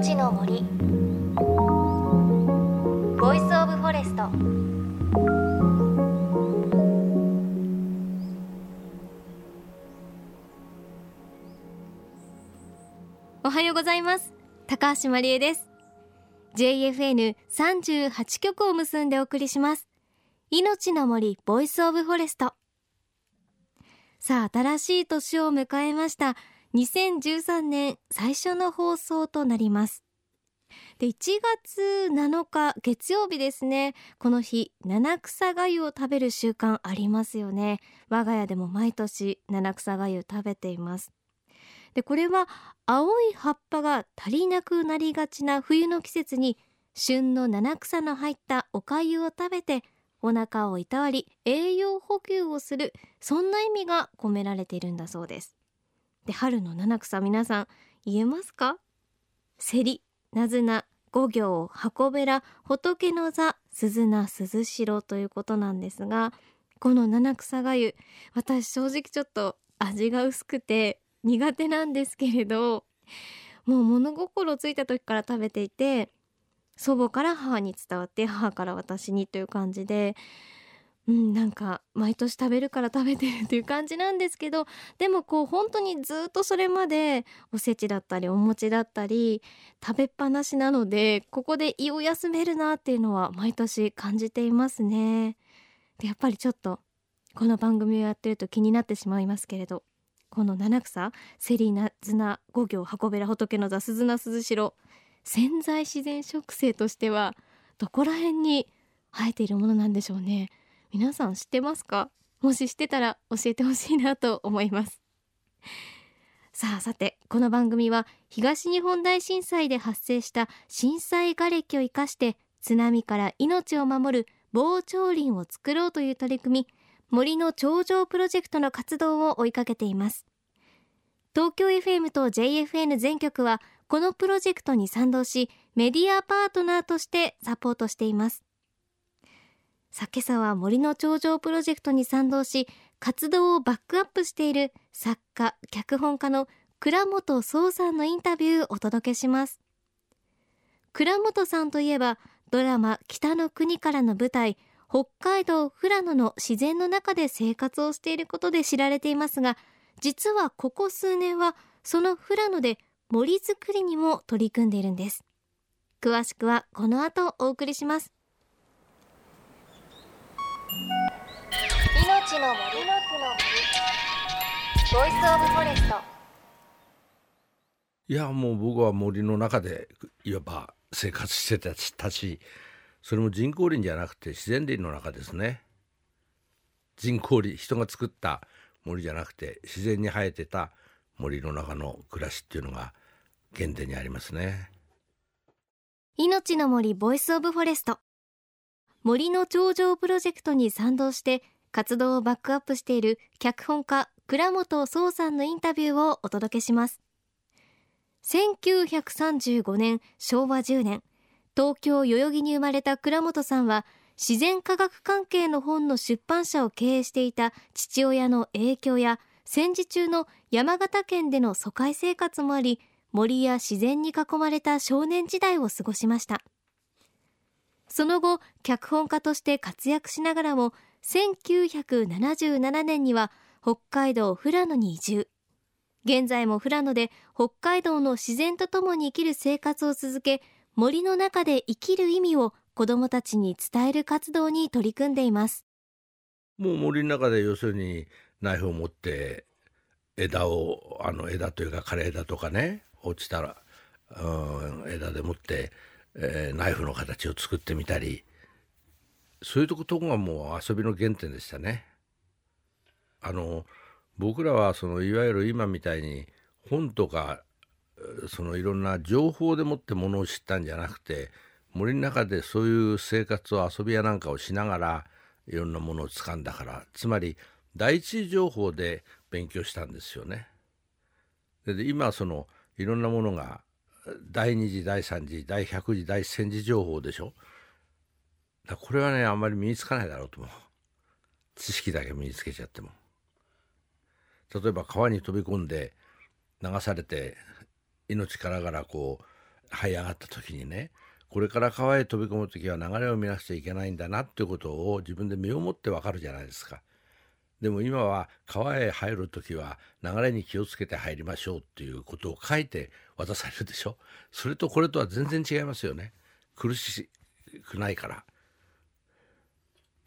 命の森。 Voice of Forest。おはようございます。高橋真理恵です。JFN38 局を結んでお送りします。命の森 Voice of Forest。さあ新しい年を迎えました。2013年最初の放送となります。で1月7日月曜日ですね。この日七草がゆを食べる習慣ありますよね。我が家でも毎年七草がゆ食べています。でこれは青い葉っぱが足りなくなりがちな冬の季節に旬の七草の入ったお粥を食べてお腹をいたわり栄養補給をするそんな意味が込められているんだそうです。で春の七草皆さん言えますか？セリ、ナズナ、五行、箱べら、仏の座、鈴名、鈴代ということなんですがこの七草がゆ私正直ちょっと味が薄くて苦手なんですけれどもう物心ついた時から食べていて祖母から母に伝わって母から私にという感じでうん、なんか毎年食べるから食べてるっていう感じなんですけどでもこう本当にずっとそれまでおせちだったりお餅だったり食べっぱなしなのでここで胃を休めるなっていうのは毎年感じていますね。でやっぱりちょっとこの番組をやってると気になってしまいますけれどこの七草セリナズナ五行箱べら仏の座鈴名鈴代潜在自然植生としてはどこら辺に生えているものなんでしょうね。皆さん知ってますか？もし知ってたら教えてほしいなと思います。さあさてこの番組は東日本大震災で発生した震災瓦礫を生かして津波から命を守る防潮林を作ろうという取り組み森の頂上プロジェクトの活動を追いかけています。東京 FM と JFN 全局はこのプロジェクトに賛同しメディアパートナーとしてサポートしています。今朝は森の頂上プロジェクトに賛同し活動をバックアップしている作家脚本家の倉本壮さんのインタビューをお届けします。倉本さんといえばドラマ北の国からの舞台北海道富良野の自然の中で生活をしていることで知られていますが実はここ数年はその富良野で森づくりにも取り組んでいるんです。詳しくはこの後お送りします。命の森。の木の Voice of Forest。いやもう僕は森の中でいわば生活してたしそれも人工林じゃなくて自然林の中ですね。人工林人が作った森じゃなくて自然に生えてた森の中の暮らしっていうのが原点にありますね。命の森 Voice of Forest。森の長城プロジェクトに賛同して活動をバックアップしている脚本家倉本聰さんのインタビューをお届けします。1935年昭和10年東京代々木に生まれた倉本さんは自然科学関係の本の出版社を経営していた父親の影響や戦時中の山形県での疎開生活もあり森や自然に囲まれた少年時代を過ごしました。その後脚本家として活躍しながらも1977年には北海道富良野に移住。現在も富良野で北海道の自然とともに生きる生活を続け森の中で生きる意味を子どもたちに伝える活動に取り組んでいます。もう森の中で要するにナイフを持って枝をあの枝というか枯れ枝とかね落ちたら、うん、枝でもってえー、ナイフの形を作ってみたりそういうとことがもう遊びの原点でしたね。あの僕らはそのいわゆる今みたいに本とかそのいろんな情報でもってものを知ったんじゃなくて森の中でそういう生活を遊びやなんかをしながらいろんなものを掴んだからつまり第一次情報で勉強したんですよね。で今そのいろんなものが第2次第3次第100次第1000次情報でしょだこれはねあんまり身につかないだろうと思う。知識だけ身につけちゃっても。例えば川に飛び込んで流されて命からがらこう這い上がった時にねこれから川へ飛び込む時は流れを見なくちゃいけないんだなっていうことを自分で身をもってわかるじゃないですか。でも今は川へ入る時は流れに気をつけて入りましょうっていうことを書いて渡されるでしょ。それとこれとは全然違いますよね。苦しくないから。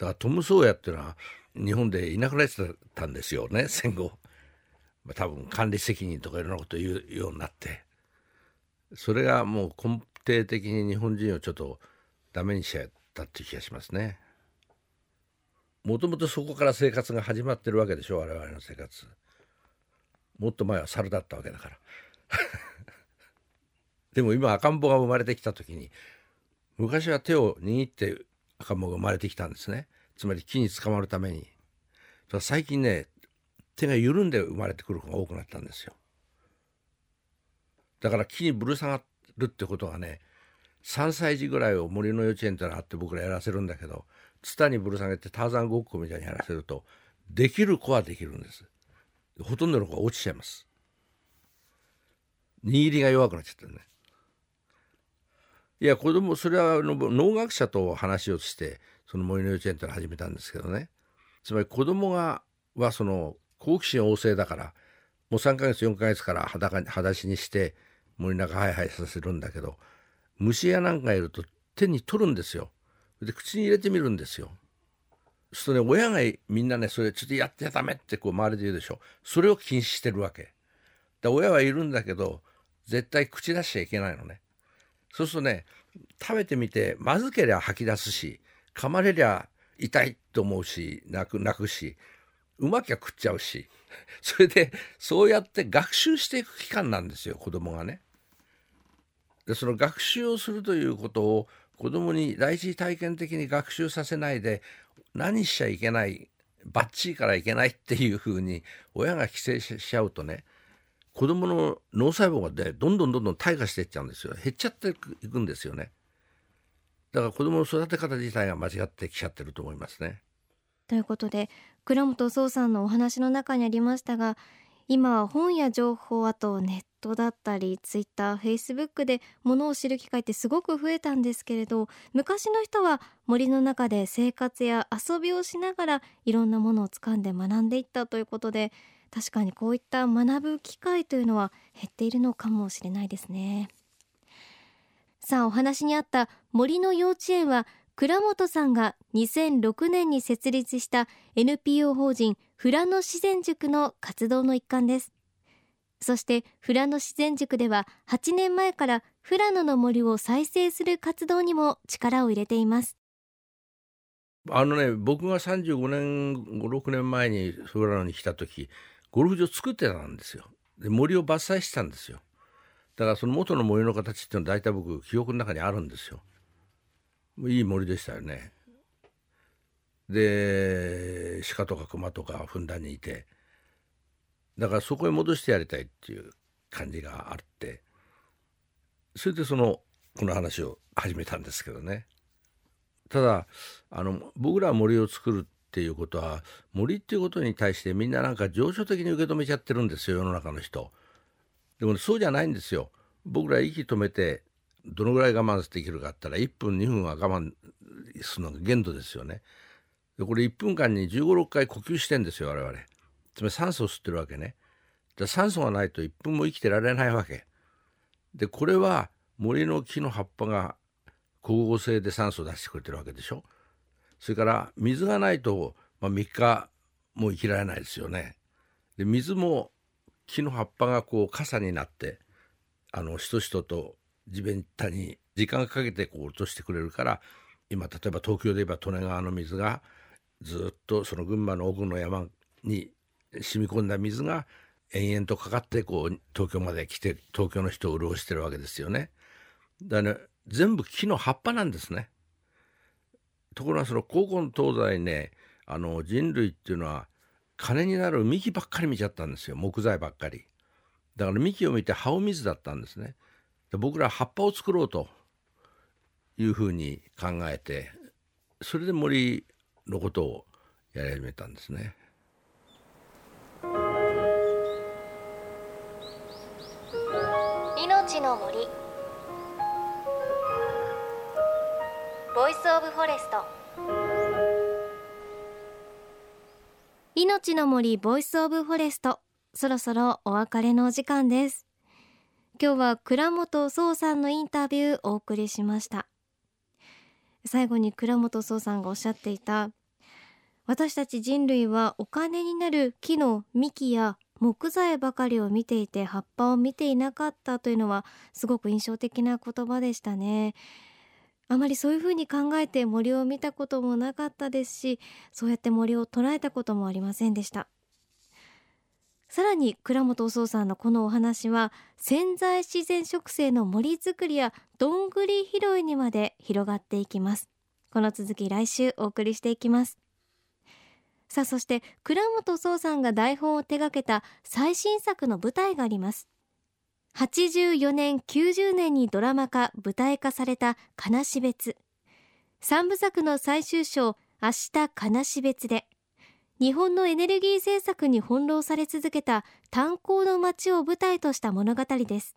だからトム・ソーヤっていうのは日本でいなくなってたんですよね 戦後。ま多分管理責任とかいろんなこと言うようになって。それがもう根底的に日本人をちょっとダメにしちゃったっていう気がしますね。もともとそこから生活が始まってるわけでしょ我々の生活。もっと前は猿だったわけだから。でも今赤ん坊が生まれてきた時に昔は手を握って赤ん坊が生まれてきたんですね。つまり木に捕まるために。最近ね手が緩んで生まれてくる子が多くなったんですよ。だから木にぶる下がるってことがね3歳児ぐらいを森の幼稚園ってのがあって僕らやらせるんだけどツタにぶる下げてターザンごっこみたいにやらせるとできる子はできるんです。ほとんどの子は落ちちゃいます。握りが弱くなっちゃってるね。いや子供それは農学者と話をしてその森の幼稚園ってのを始めたんですけどねつまり子供がはその好奇心旺盛だからもう3ヶ月4ヶ月から裸に裸足にして森の中ハイハイさせるんだけど虫やなんかいると手に取るんですよで口に入れてみるんですよ。そうするとね親がみんなねそれちょっとやってやダメってこう周りで言うでしょそれを禁止してるわけ。だ親はいるんだけど絶対口出しちゃいけないのね。そうするとね食べてみてまずけりゃ吐き出すし噛まれりゃ痛いと思うし泣く泣くしうまきゃ食っちゃうし それでそうやって学習していく期間なんですよ子供がね。でその学習をするということを子供に第一体験的に学習させないで何しちゃいけないバッチリからいけないっていうふうに親が規制しちゃうとね子供の脳細胞がでどんどんどんどん退化していっちゃうんですよ減っちゃっていくんですよねだから子供の育て方自体が間違ってきちゃってると思いますね。ということで倉本壮さんのお話の中にありましたが今は本や情報あとネットだったりツイッターフェイスブックで物を知る機会ってすごく増えたんですけれど昔の人は森の中で生活や遊びをしながらいろんなものを掴んで学んでいったということで確かにこういった学ぶ機会というのは減っているのかもしれないですね。さあお話にあった森の幼稚園は倉本さんが2006年に設立した NPO 法人富良野自然塾の活動の一環です。そして富良野自然塾では8年前から富良野の森を再生する活動にも力を入れています。あのね僕が35年56年前に富良野に来た時ゴルフ場作ってたんですよ。で森を伐採したんですよ。だからその元の森の形っていうのは大体僕記憶の中にあるんですよ。いい森でしたよね。で鹿とか熊とかふんだんにいて。だからそこへ戻してやりたいっていう感じがあって。それでそのこの話を始めたんですけどね。ただあの僕らは森を作るっていうことは森っていうことに対してみんななんか情緒的に受け止めちゃってるんですよ世の中の人。でも、ね、そうじゃないんですよ。僕ら息止めてどのぐらい我慢できるかって言ったら1分2分は我慢するのが限度ですよね。でこれ1分間に1 5 6回呼吸してんですよ我々。つまり酸素を吸ってるわけね。で酸素がないと1分も生きてられないわけ。でこれは森の木の葉っぱが光合成で酸素を出してくれてるわけでしょ。それから水がないと、まあ、3日も生きられないですよねで水も木の葉っぱがこう傘になってあのしとしとと地べたに時間かけてこう落としてくれるから今例えば東京で言えば利根川の水がずっとその群馬の奥の山に染み込んだ水が延々とかかってこう東京まで来て東京の人を潤してるわけですよね。だ、ね、全部木の葉っぱなんですね。ところがその高校の東西ねあの人類っていうのは金になる幹ばっかり見ちゃったんですよ木材ばっかり。だから幹を見て葉を見ずだったんですね。で僕ら葉っぱを作ろうというふうに考えてそれで森のことをやり始めたんですね。命の森 of Forest 命の森 Voice of Forest。そろそろお別れのお時間です。今日は倉本壮さんのインタビューお送りしました。最後に倉本壮さんがおっしゃっていた私たち人類はお金になる木の幹や木材ばかりを見ていて葉っぱを見ていなかったというのはすごく印象的な言葉でしたね。あまりそういうふうに考えて森を見たこともなかったですしそうやって森を捉えたこともありませんでした。さらに倉本壮さんのこのお話は潜在自然植生の森づくりやどんぐり拾いにまで広がっていきます。この続き来週お送りしていきます。さあそして倉本壮さんが台本を手掛けた最新作の舞台があります。84年90年にドラマ化舞台化された金し別。三部作の最終章明日金し別で。日本のエネルギー政策に翻弄され続けた炭鉱の街を舞台とした物語です。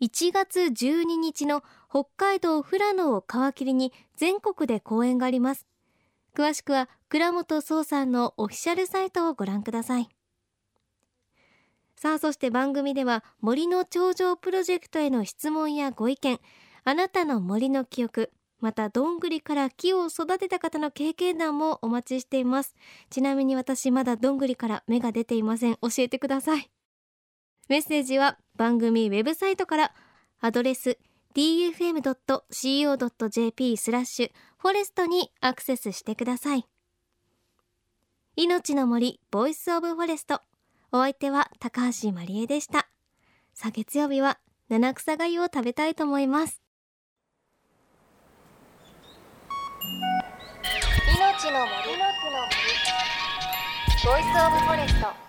1月12日の北海道富良野を皮切りに全国で公演があります。詳しくは倉本壮さんのオフィシャルサイトをご覧ください。さあそして番組では森の頂上プロジェクトへの質問やご意見あなたの森の記憶またどんぐりから木を育てた方の経験談もお待ちしています。ちなみに私まだどんぐりから芽が出ていません。教えてください。メッセージは番組ウェブサイトからアドレス tfm.co.jp スラッシュ forest にアクセスしてください。命の森 Voice of Forest。お相手は高橋まりえでした。さあ月曜日は七草がゆを食べたいと思います。命の森の森ボイスオブフォレスト。